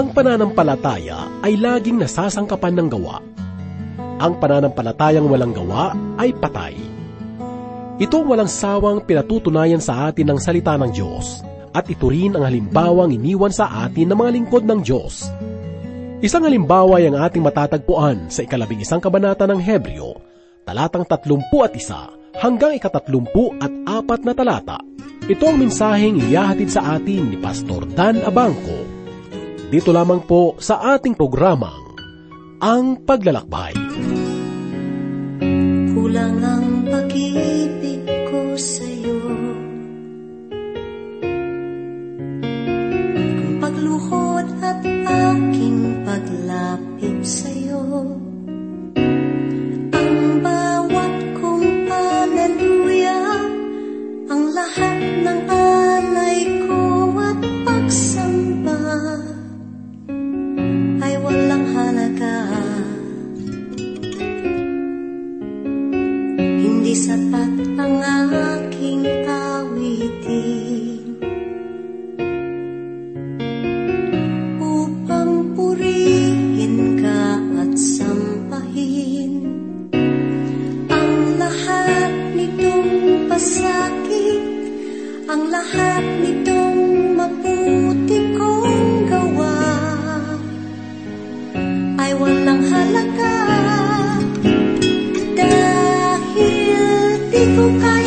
Ang pananampalataya ay laging nasasangkapan ng gawa. Ang pananampalatayang walang gawa ay patay. Ito walang sawang pinatutunayan sa atin ng salita ng Diyos at ito rin ang halimbawang iniwan sa atin ng mga lingkod ng Diyos. Isang halimbawa ay ang ating matatagpuan sa ikalabing isang kabanata ng Hebreo, talatang tatlumpu at isa hanggang ikatatlumpu at apat na talata. Ito ang mensaheng iyahatid sa atin ni Pastor Dan Abangco. Dito lamang po sa ating programang Ang Paglalakbay. Kulang ang pag-ibig 你不怕？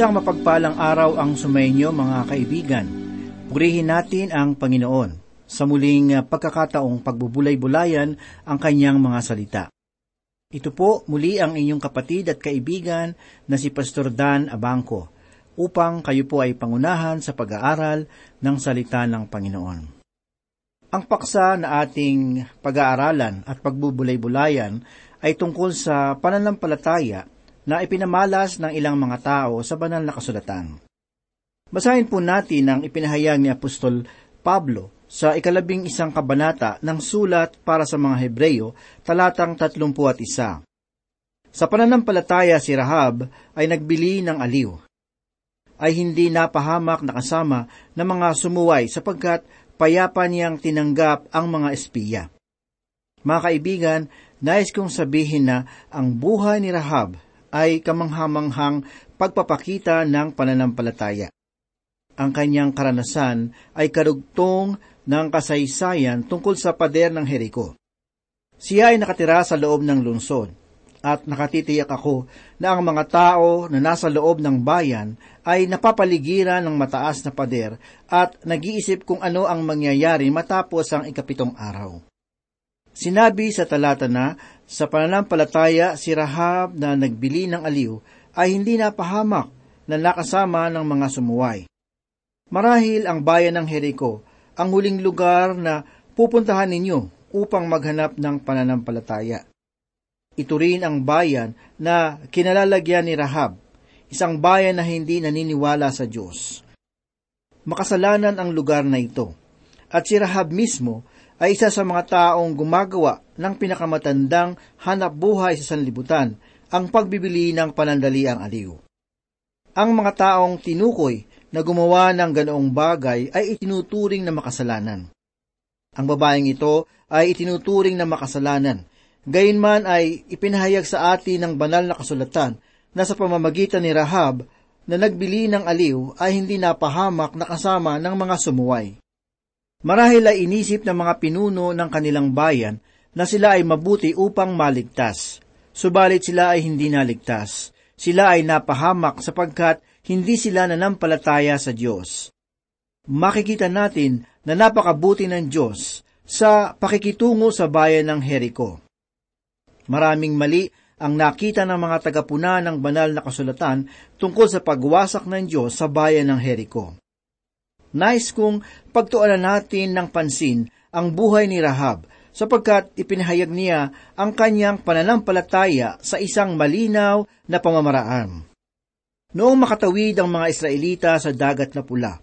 Isang mapagpalang araw ang sumainyo mga kaibigan. Purihin natin ang Panginoon sa muling uh, pagkakataong pagbubulay-bulayan ang kanyang mga salita. Ito po muli ang inyong kapatid at kaibigan na si Pastor Dan Abangco upang kayo po ay pangunahan sa pag-aaral ng salita ng Panginoon. Ang paksa na ating pag-aaralan at pagbubulay-bulayan ay tungkol sa pananampalataya na ipinamalas ng ilang mga tao sa banal na kasulatan. Basahin po natin ang ipinahayag ni Apostol Pablo sa ikalabing isang kabanata ng sulat para sa mga Hebreyo, talatang tatlumpu at isa. Sa pananampalataya si Rahab ay nagbili ng aliw. Ay hindi napahamak na kasama ng mga sumuway sapagkat payapa niyang tinanggap ang mga espiya. Mga kaibigan, nais kong sabihin na ang buhay ni Rahab ay kamanghamanghang pagpapakita ng pananampalataya. Ang kanyang karanasan ay karugtong ng kasaysayan tungkol sa pader ng Jericho. Siya ay nakatira sa loob ng lungsod At nakatitiyak ako na ang mga tao na nasa loob ng bayan ay napapaligiran ng mataas na pader at nag-iisip kung ano ang mangyayari matapos ang ikapitong araw. Sinabi sa talata na, sa pananampalataya si Rahab na nagbili ng aliw ay hindi napahamak na nakasama ng mga sumuway. Marahil ang bayan ng Jericho ang huling lugar na pupuntahan ninyo upang maghanap ng pananampalataya. Ito rin ang bayan na kinalalagyan ni Rahab, isang bayan na hindi naniniwala sa Diyos. Makasalanan ang lugar na ito, at si Rahab mismo ay isa sa mga taong gumagawa ng pinakamatandang hanap buhay sa sanlibutan, ang pagbibili ng panandaliang aliw. Ang mga taong tinukoy na gumawa ng ganoong bagay ay itinuturing na makasalanan. Ang babaeng ito ay itinuturing na makasalanan Gayunman ay ipinahayag sa atin ng banal na kasulatan na sa pamamagitan ni Rahab na nagbili ng aliw ay hindi napahamak na kasama ng mga sumuway. Marahil ay inisip ng mga pinuno ng kanilang bayan na sila ay mabuti upang maligtas. Subalit sila ay hindi naligtas. Sila ay napahamak sapagkat hindi sila nanampalataya sa Diyos. Makikita natin na napakabuti ng Diyos sa pakikitungo sa bayan ng Jericho. Maraming mali ang nakita ng mga tagapuna ng banal na kasulatan tungkol sa pagwasak ng Diyos sa bayan ng Jericho. Nais kong pagtuunan natin ng pansin ang buhay ni Rahab sapagkat ipinahayag niya ang kanyang pananampalataya sa isang malinaw na pamamaraan. Noong makatawid ang mga Israelita sa dagat na pula,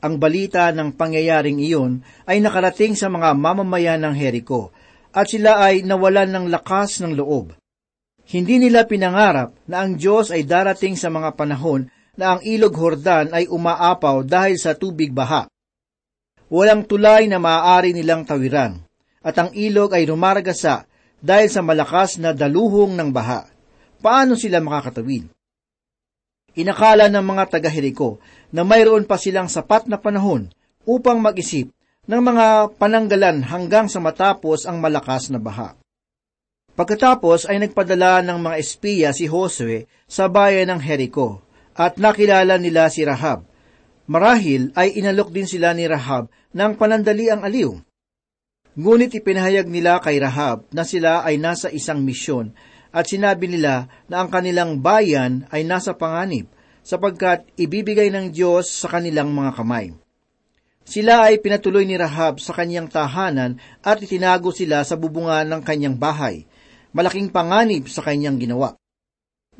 ang balita ng pangyayaring iyon ay nakarating sa mga mamamayan ng Jericho at sila ay nawalan ng lakas ng loob. Hindi nila pinangarap na ang Diyos ay darating sa mga panahon na ang ilog Hordan ay umaapaw dahil sa tubig baha. Walang tulay na maaari nilang tawiran, at ang ilog ay rumaragasa dahil sa malakas na daluhong ng baha. Paano sila makakatawid? Inakala ng mga taga-Heriko na mayroon pa silang sapat na panahon upang mag-isip ng mga pananggalan hanggang sa matapos ang malakas na baha. Pagkatapos ay nagpadala ng mga espiya si Josue sa bayan ng Jericho at nakilala nila si Rahab. Marahil ay inalok din sila ni Rahab ng panandaliang aliw. Ngunit ipinahayag nila kay Rahab na sila ay nasa isang misyon at sinabi nila na ang kanilang bayan ay nasa panganib sapagkat ibibigay ng Diyos sa kanilang mga kamay. Sila ay pinatuloy ni Rahab sa kanyang tahanan at itinago sila sa bubungan ng kanyang bahay. Malaking panganib sa kanyang ginawa.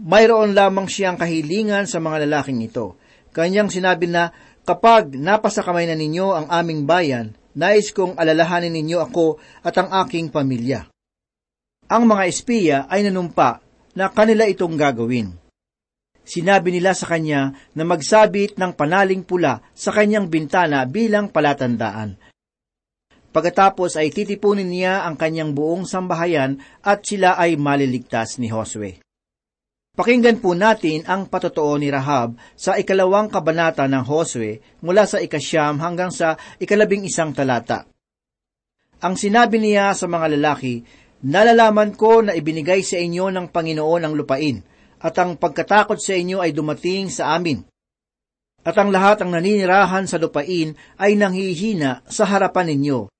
Mayroon lamang siyang kahilingan sa mga lalaking ito. Kanyang sinabi na, kapag napasa kamay na ninyo ang aming bayan, nais kong alalahanin ninyo ako at ang aking pamilya. Ang mga espiya ay nanumpa na kanila itong gagawin sinabi nila sa kanya na magsabit ng panaling pula sa kanyang bintana bilang palatandaan. Pagkatapos ay titipunin niya ang kanyang buong sambahayan at sila ay maliligtas ni Josue. Pakinggan po natin ang patotoo ni Rahab sa ikalawang kabanata ng Josue mula sa ikasyam hanggang sa ikalabing isang talata. Ang sinabi niya sa mga lalaki, Nalalaman ko na ibinigay sa inyo ng Panginoon ang lupain, at ang pagkatakot sa inyo ay dumating sa amin. At ang lahat ang naninirahan sa lupain ay nanghihina sa harapan ninyo,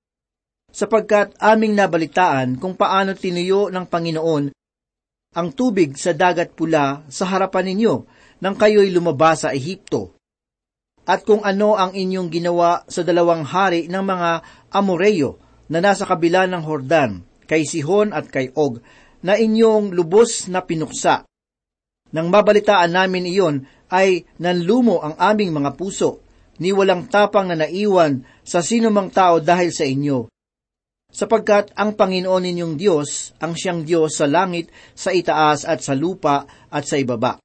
sapagkat aming nabalitaan kung paano tinuyo ng Panginoon ang tubig sa dagat pula sa harapan ninyo nang kayo'y lumabas sa Ehipto, at kung ano ang inyong ginawa sa dalawang hari ng mga Amoreyo na nasa kabila ng Hordan, kay Sihon at kay Og, na inyong lubos na pinuksa nang mabalitaan namin iyon, ay nanlumo ang aming mga puso, ni walang tapang na naiwan sa sinumang tao dahil sa inyo. Sapagkat ang Panginoon ninyong Diyos, ang siyang Diyos sa langit, sa itaas at sa lupa at sa ibaba.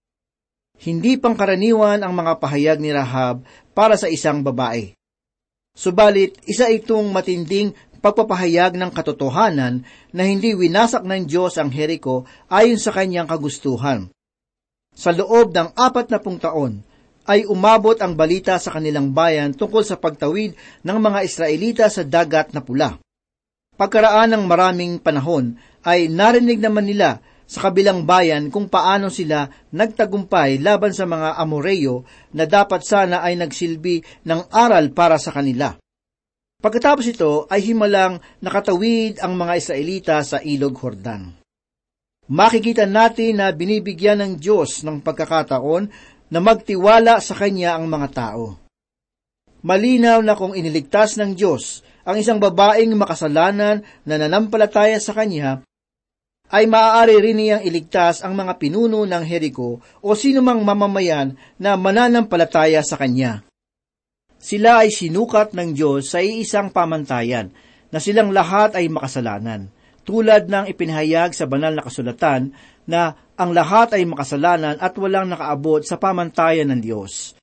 Hindi pangkaraniwan ang mga pahayag ni Rahab para sa isang babae. Subalit, isa itong matinding pagpapahayag ng katotohanan na hindi winasak ng Diyos ang Jericho ayon sa kanyang kagustuhan. Sa loob ng apat na pung taon, ay umabot ang balita sa kanilang bayan tungkol sa pagtawid ng mga Israelita sa dagat na pula. Pagkaraan ng maraming panahon, ay narinig naman nila sa kabilang bayan kung paano sila nagtagumpay laban sa mga Amoreo na dapat sana ay nagsilbi ng aral para sa kanila. Pagkatapos ito ay himalang nakatawid ang mga Israelita sa ilog Hordan. Makikita natin na binibigyan ng Diyos ng pagkakataon na magtiwala sa Kanya ang mga tao. Malinaw na kung iniligtas ng Diyos ang isang babaeng makasalanan na nanampalataya sa Kanya, ay maaari rin niyang iligtas ang mga pinuno ng Jericho o sinumang mamamayan na mananampalataya sa Kanya. Sila ay sinukat ng Diyos sa iisang pamantayan na silang lahat ay makasalanan, tulad ng ipinahayag sa banal na kasulatan na ang lahat ay makasalanan at walang nakaabot sa pamantayan ng Diyos.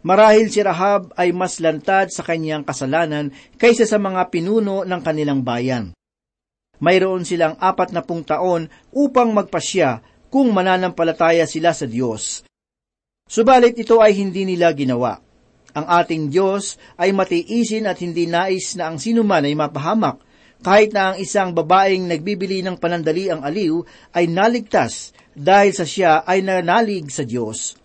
Marahil si Rahab ay mas lantad sa kanyang kasalanan kaysa sa mga pinuno ng kanilang bayan. Mayroon silang apat na pung taon upang magpasya kung mananampalataya sila sa Diyos. Subalit ito ay hindi nila ginawa. Ang ating Diyos ay matiisin at hindi nais na ang sinuman ay mapahamak, kahit na ang isang babaeng nagbibili ng panandali ang aliw ay naligtas dahil sa siya ay nanalig sa Diyos.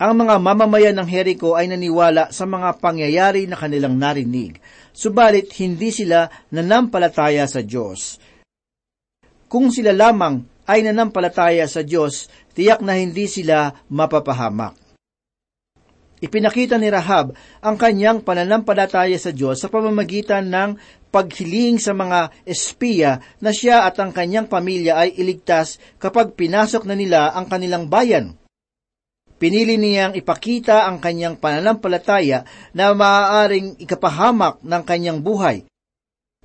Ang mga mamamayan ng Jericho ay naniwala sa mga pangyayari na kanilang narinig, subalit hindi sila nanampalataya sa Diyos. Kung sila lamang ay nanampalataya sa Diyos, tiyak na hindi sila mapapahamak. Ipinakita ni Rahab ang kanyang pananampalataya sa Diyos sa pamamagitan ng paghiling sa mga espiya na siya at ang kanyang pamilya ay iligtas kapag pinasok na nila ang kanilang bayan. Pinili niyang ipakita ang kanyang pananampalataya na maaaring ikapahamak ng kanyang buhay.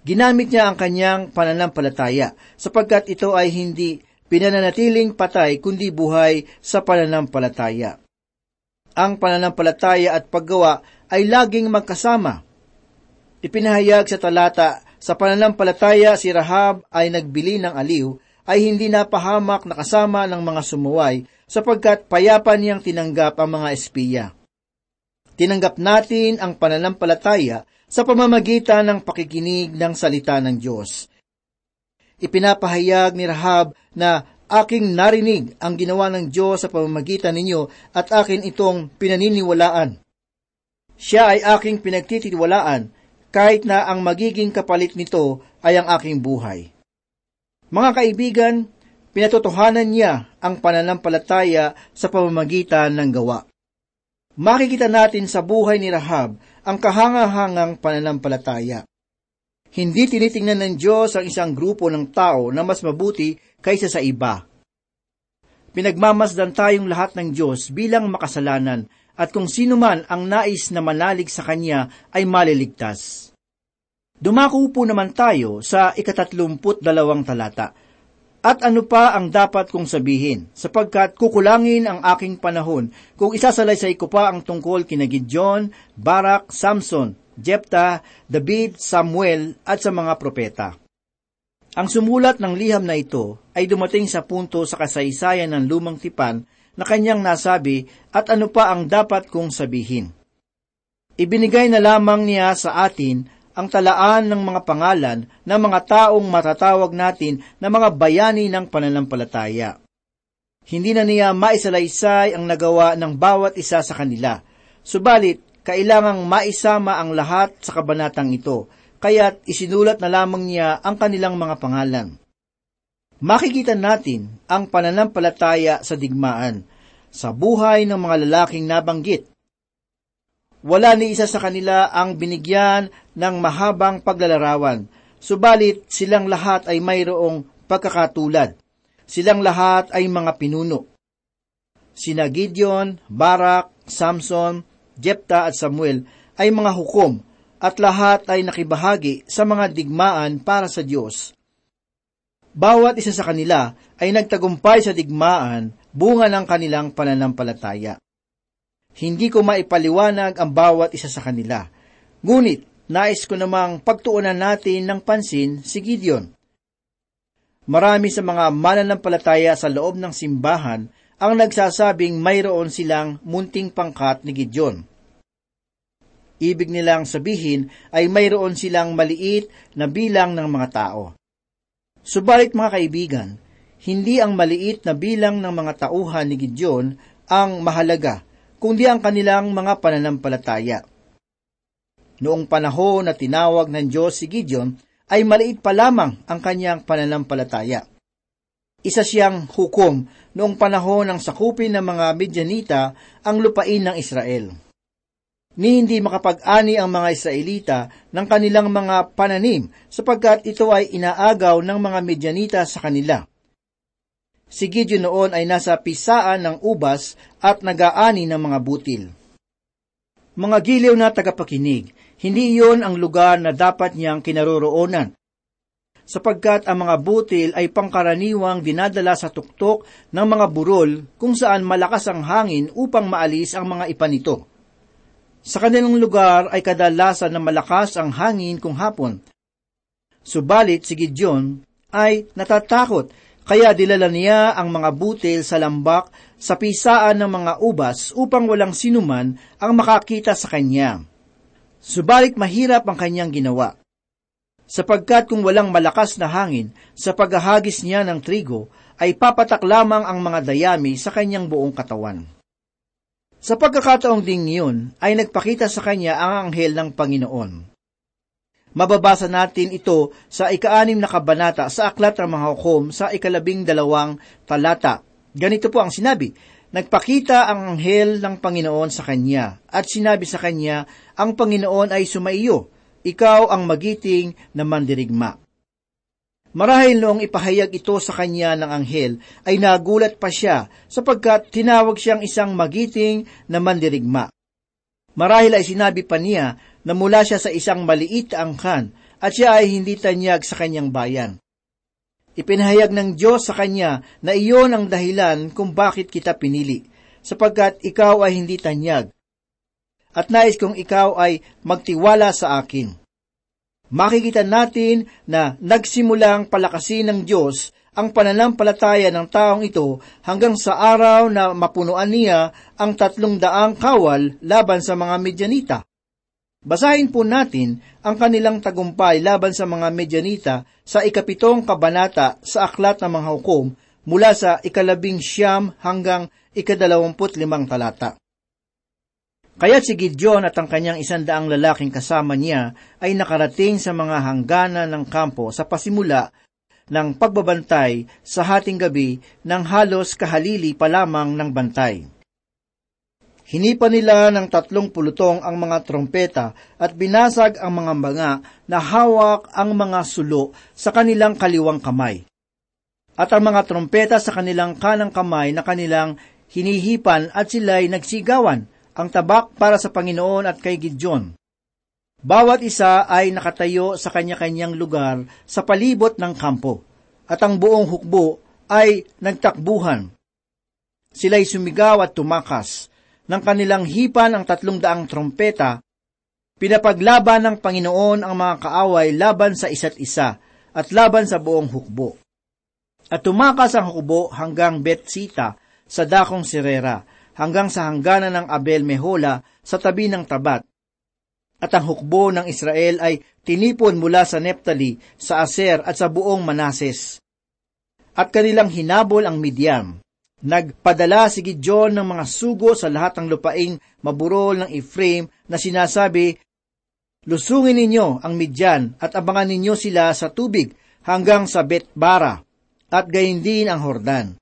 Ginamit niya ang kanyang pananampalataya sapagkat ito ay hindi pinananatiling patay kundi buhay sa pananampalataya. Ang pananampalataya at paggawa ay laging magkasama. Ipinahayag sa talata, sa pananampalataya si Rahab ay nagbili ng aliw ay hindi napahamak na kasama ng mga sumuway sapagkat payapa niyang tinanggap ang mga espiya. Tinanggap natin ang pananampalataya sa pamamagitan ng pakikinig ng salita ng Diyos. Ipinapahayag ni Rahab na aking narinig ang ginawa ng Diyos sa pamamagitan ninyo at akin itong pinaniniwalaan. Siya ay aking pinagtitiwalaan kahit na ang magiging kapalit nito ay ang aking buhay. Mga kaibigan, pinatotohanan niya ang pananampalataya sa pamamagitan ng gawa. Makikita natin sa buhay ni Rahab ang kahangahangang pananampalataya. Hindi tinitingnan ng Diyos ang isang grupo ng tao na mas mabuti kaysa sa iba. Pinagmamasdan tayong lahat ng Diyos bilang makasalanan at kung sino man ang nais na manalig sa Kanya ay maliligtas. Dumako po naman tayo sa ikatatlumput dalawang talata at ano pa ang dapat kong sabihin, sapagkat kukulangin ang aking panahon kung isasalaysay ko pa ang tungkol kina Gideon, Barak, Samson, Jepta, David, Samuel at sa mga propeta. Ang sumulat ng liham na ito ay dumating sa punto sa kasaysayan ng lumang tipan na kanyang nasabi at ano pa ang dapat kong sabihin. Ibinigay na lamang niya sa atin ang talaan ng mga pangalan ng mga taong matatawag natin na mga bayani ng pananampalataya. Hindi na niya maisalaysay ang nagawa ng bawat isa sa kanila, subalit kailangang maisama ang lahat sa kabanatang ito, kaya't isinulat na lamang niya ang kanilang mga pangalan. Makikita natin ang pananampalataya sa digmaan, sa buhay ng mga lalaking nabanggit, wala ni isa sa kanila ang binigyan ng mahabang paglalarawan, subalit silang lahat ay mayroong pagkakatulad. Silang lahat ay mga pinuno. Sina Gideon, Barak, Samson, Jepta at Samuel ay mga hukom at lahat ay nakibahagi sa mga digmaan para sa Diyos. Bawat isa sa kanila ay nagtagumpay sa digmaan bunga ng kanilang pananampalataya. Hindi ko maipaliwanag ang bawat isa sa kanila. Ngunit, nais ko namang pagtuunan natin ng pansin si Gideon. Marami sa mga mananampalataya sa loob ng simbahan ang nagsasabing mayroon silang munting pangkat ni Gideon. Ibig nilang sabihin ay mayroon silang maliit na bilang ng mga tao. Subalit mga kaibigan, hindi ang maliit na bilang ng mga tauhan ni Gideon ang mahalaga, kundi ang kanilang mga pananampalataya. Noong panahon na tinawag ng Diyos si Gideon, ay maliit pa lamang ang kanyang pananampalataya. Isa siyang hukom noong panahon ng sakupin ng mga Midyanita ang lupain ng Israel. Ni hindi makapag-ani ang mga Israelita ng kanilang mga pananim sapagkat ito ay inaagaw ng mga Midyanita sa kanila. Si Gideon noon ay nasa pisaan ng ubas at nagaani ng mga butil. Mga giliw na tagapakinig, hindi iyon ang lugar na dapat niyang kinaroroonan. Sapagkat ang mga butil ay pangkaraniwang dinadala sa tuktok ng mga burol kung saan malakas ang hangin upang maalis ang mga ipa nito. Sa kanilang lugar ay kadalasan na malakas ang hangin kung hapon. Subalit si Gideon ay natatakot kaya dilala niya ang mga butil sa lambak sa pisaan ng mga ubas upang walang sinuman ang makakita sa kanya. Subalit mahirap ang kanyang ginawa. Sapagkat kung walang malakas na hangin sa paghahagis niya ng trigo, ay papatak lamang ang mga dayami sa kanyang buong katawan. Sa pagkakataong ding iyon, ay nagpakita sa kanya ang anghel ng Panginoon. Mababasa natin ito sa ikaanim na kabanata sa Aklat ng mga Hukom sa ikalabing dalawang talata. Ganito po ang sinabi, Nagpakita ang anghel ng Panginoon sa kanya at sinabi sa kanya, ang Panginoon ay sumaiyo, ikaw ang magiting na mandirigma. Marahil noong ipahayag ito sa kanya ng anghel, ay nagulat pa siya sapagkat tinawag siyang isang magiting na mandirigma. Marahil ay sinabi pa niya na mula siya sa isang maliit angkan at siya ay hindi tanyag sa kanyang bayan. Ipinahayag ng Diyos sa kanya na iyon ang dahilan kung bakit kita pinili, sapagkat ikaw ay hindi tanyag. At nais kong ikaw ay magtiwala sa akin makikita natin na nagsimulang palakasin ng Diyos ang pananampalataya ng taong ito hanggang sa araw na mapunuan niya ang tatlong daang kawal laban sa mga Medyanita. Basahin po natin ang kanilang tagumpay laban sa mga Medyanita sa ikapitong kabanata sa Aklat ng mga Hukom mula sa ikalabing siyam hanggang ikadalawamput limang talata. Kaya si Gideon at ang kanyang isandaang lalaking kasama niya ay nakarating sa mga hangganan ng kampo sa pasimula ng pagbabantay sa hating gabi ng halos kahalili pa lamang ng bantay. Hinipa nila ng tatlong pulutong ang mga trompeta at binasag ang mga manga na hawak ang mga sulo sa kanilang kaliwang kamay. At ang mga trompeta sa kanilang kanang kamay na kanilang hinihipan at sila'y nagsigawan ang tabak para sa Panginoon at kay Gideon. Bawat isa ay nakatayo sa kanya-kanyang lugar sa palibot ng kampo, at ang buong hukbo ay nagtakbuhan. Sila'y sumigaw at tumakas. Ng kanilang hipan ang tatlong daang trompeta, pinapaglaban ng Panginoon ang mga kaaway laban sa isa't isa at laban sa buong hukbo. At tumakas ang hukbo hanggang Betsita sa dakong Sirera, hanggang sa hangganan ng Abel Mehola sa tabi ng tabat. At ang hukbo ng Israel ay tinipon mula sa Neptali, sa Aser at sa buong Manases. At kanilang hinabol ang Midian. Nagpadala si Gideon ng mga sugo sa lahat ng lupaing maburol ng Ephraim na sinasabi, Lusungin ninyo ang Midian at abangan ninyo sila sa tubig hanggang sa Betbara at gayon din ang Hordan.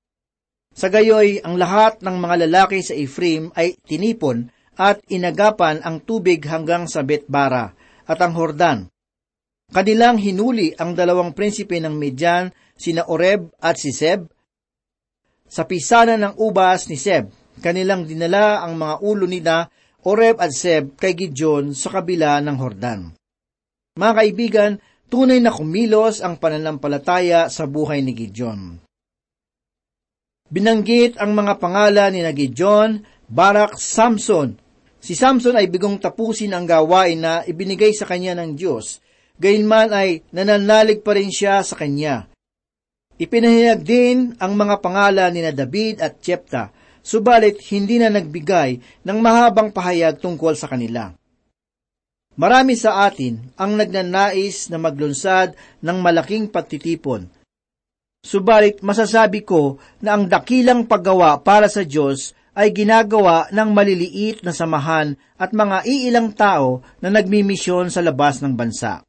Sa gayoy, ang lahat ng mga lalaki sa Ephraim ay tinipon at inagapan ang tubig hanggang sa Betbara at ang Hordan. Kanilang hinuli ang dalawang prinsipe ng Midian, sina Oreb at si Seb. Sa pisana ng ubas ni Seb, kanilang dinala ang mga ulo nila Oreb at Seb kay Gideon sa kabila ng Hordan. Mga kaibigan, tunay na kumilos ang pananampalataya sa buhay ni Gideon. Binanggit ang mga pangalan ni Gideon, Barak, Samson. Si Samson ay bigong tapusin ang gawain na ibinigay sa kanya ng Diyos. Gayunman ay nananalig pa rin siya sa kanya. Ipinahayag din ang mga pangalan ni David at Jepta, subalit hindi na nagbigay ng mahabang pahayag tungkol sa kanila. Marami sa atin ang nagnanais na maglunsad ng malaking pagtitipon, Subalit masasabi ko na ang dakilang paggawa para sa Diyos ay ginagawa ng maliliit na samahan at mga iilang tao na nagmimisyon sa labas ng bansa.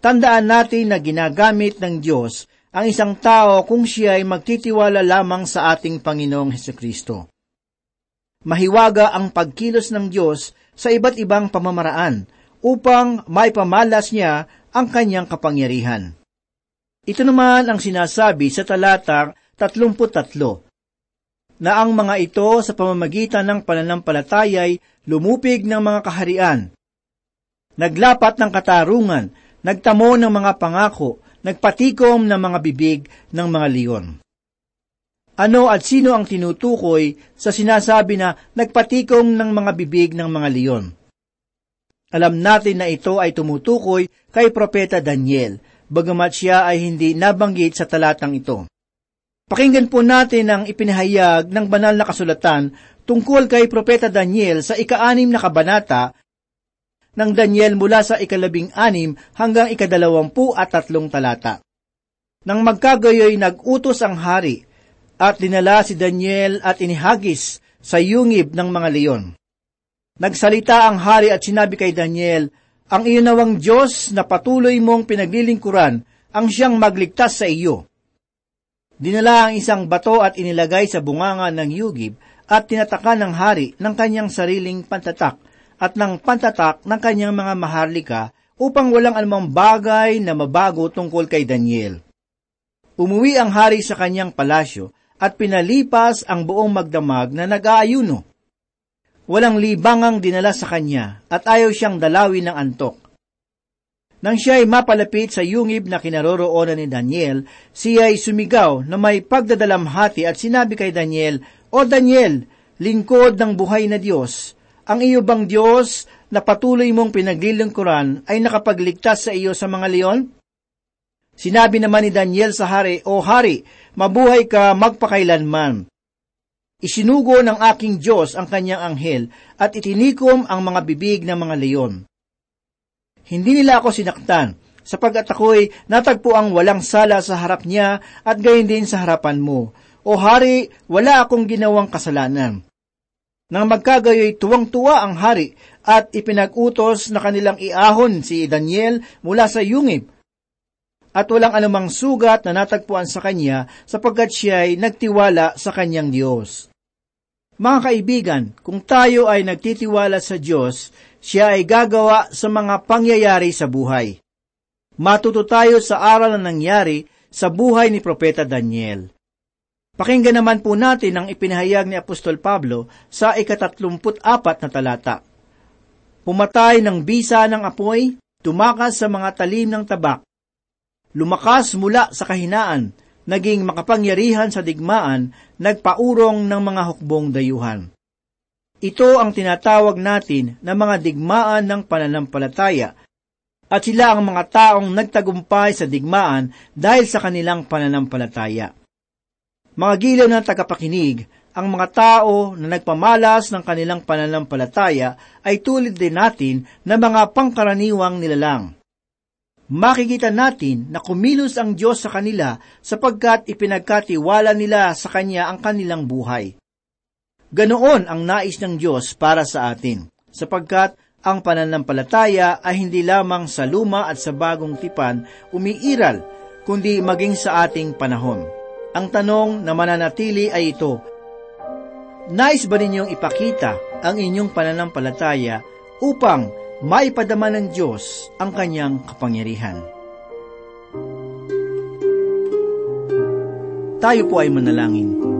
Tandaan natin na ginagamit ng Diyos ang isang tao kung siya ay magtitiwala lamang sa ating Panginoong Heso Kristo. Mahiwaga ang pagkilos ng Diyos sa iba't ibang pamamaraan upang maipamalas niya ang kanyang kapangyarihan. Ito naman ang sinasabi sa talatang 33 na ang mga ito sa pamamagitan ng pananampalatayay lumupig ng mga kaharian, naglapat ng katarungan, nagtamo ng mga pangako, nagpatikom ng mga bibig ng mga leon. Ano at sino ang tinutukoy sa sinasabi na nagpatikom ng mga bibig ng mga leon? Alam natin na ito ay tumutukoy kay Propeta Daniel, bagamat siya ay hindi nabanggit sa talatang ito. Pakinggan po natin ang ipinahayag ng banal na kasulatan tungkol kay Propeta Daniel sa ika-anim na kabanata ng Daniel mula sa ikalabing anim hanggang ikadalawampu at tatlong talata. Nang magkagayoy nag-utos ang hari at dinala si Daniel at inihagis sa yungib ng mga leon. Nagsalita ang hari at sinabi kay Daniel, Ang iyonawang Diyos na patuloy mong pinaglilingkuran ang siyang magligtas sa iyo. Dinala ang isang bato at inilagay sa bunganga ng yugib at tinatakan ng hari ng kanyang sariling pantatak at ng pantatak ng kanyang mga maharlika upang walang anumang bagay na mabago tungkol kay Daniel. Umuwi ang hari sa kanyang palasyo at pinalipas ang buong magdamag na nag-aayuno. Walang libangang dinala sa kanya at ayaw siyang dalawin ng antok. Nang siya ay mapalapit sa yungib na kinaroroonan ni Daniel, siya ay sumigaw na may pagdadalamhati at sinabi kay Daniel, O Daniel, lingkod ng buhay na Diyos, ang iyo bang Diyos na patuloy mong pinaglilingkuran ay nakapagligtas sa iyo sa mga leon? Sinabi naman ni Daniel sa hari, O hari, mabuhay ka magpakailanman. Isinugo ng aking Diyos ang kanyang anghel at itinikom ang mga bibig ng mga leon. Hindi nila ako sinaktan, sapagat ako'y natagpo ang walang sala sa harap niya at gayon din sa harapan mo. O hari, wala akong ginawang kasalanan. Nang magkagayoy tuwang-tuwa ang hari at ipinag-utos na kanilang iahon si Daniel mula sa yungib. At walang anumang sugat na natagpuan sa kanya sapagkat siya ay nagtiwala sa kanyang Diyos. Mga kaibigan, kung tayo ay nagtitiwala sa Diyos, siya ay gagawa sa mga pangyayari sa buhay. Matuto tayo sa aral na nangyari sa buhay ni Propeta Daniel. Pakinggan naman po natin ang ipinahayag ni Apostol Pablo sa ikatatlumput apat na talata. Pumatay ng bisa ng apoy, tumakas sa mga talim ng tabak. Lumakas mula sa kahinaan, naging makapangyarihan sa digmaan, nagpaurong ng mga hukbong dayuhan. Ito ang tinatawag natin na mga digmaan ng pananampalataya, at sila ang mga taong nagtagumpay sa digmaan dahil sa kanilang pananampalataya. Mga gilaw ng tagapakinig, ang mga tao na nagpamalas ng kanilang pananampalataya ay tulad din natin na mga pangkaraniwang nilalang. Makikita natin na kumilos ang Diyos sa kanila sapagkat ipinagkatiwala nila sa Kanya ang kanilang buhay. Ganoon ang nais ng Diyos para sa atin, sapagkat ang pananampalataya ay hindi lamang sa luma at sa bagong tipan umiiral, kundi maging sa ating panahon. Ang tanong na mananatili ay ito, Nais ba ninyong ipakita ang inyong pananampalataya upang maipadama ng Diyos ang kanyang kapangyarihan? Tayo po ay manalangin.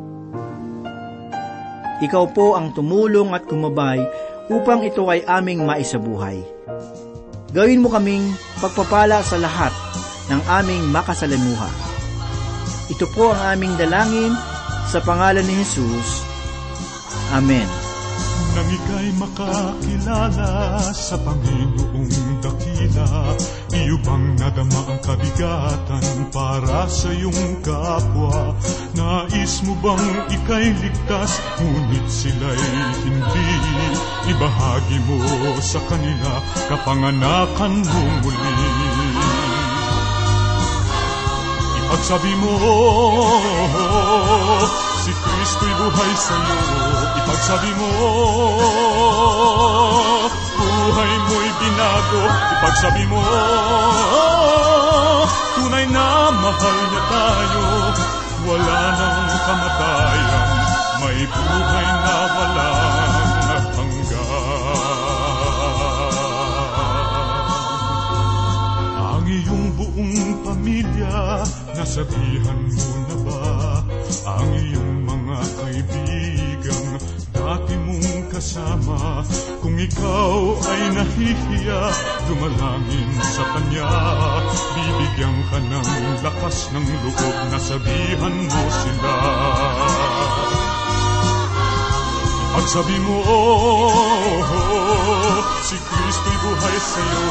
Ikaw po ang tumulong at kumabay upang ito ay aming maisabuhay. Gawin mo kaming pagpapala sa lahat ng aming makasalamuha. Ito po ang aming dalangin sa pangalan ni Jesus. Amen. Nang ika'y makakilala sa Panginoong dakila, iyo bang nadama ang kabigatan para sa iyong kapwa? Nais mo bang ika'y ligtas, ngunit sila'y hindi? Ibahagi mo sa kanila kapanganakan mo muli. Ipagsabi mo, si Kristo'y buhay sa iyo. Ipagsabi mo, binago. Ipagsabi mo, tunay na mahal niya tayo. Wala nang kamatayan, may buhay na walang iyong buong pamilya, nasabihan mo na ba? Ang iyong mga kaibigan, dati mong kasama. Kung ikaw ay nahihiya, dumalangin sa Kanya. Bibigyan ka ng lakas ng loob, nasabihan mo sila. Pagsabi mo, si Kristo'y buhay sa'yo.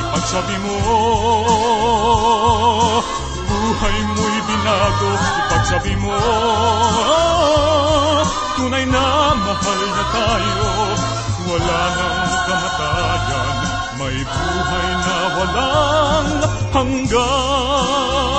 Ipagsabi mo, buhay mo'y binago. Ipagsabi mo, tunay na mahal na tayo. Wala nang kamatayan, may buhay na walang hanggan.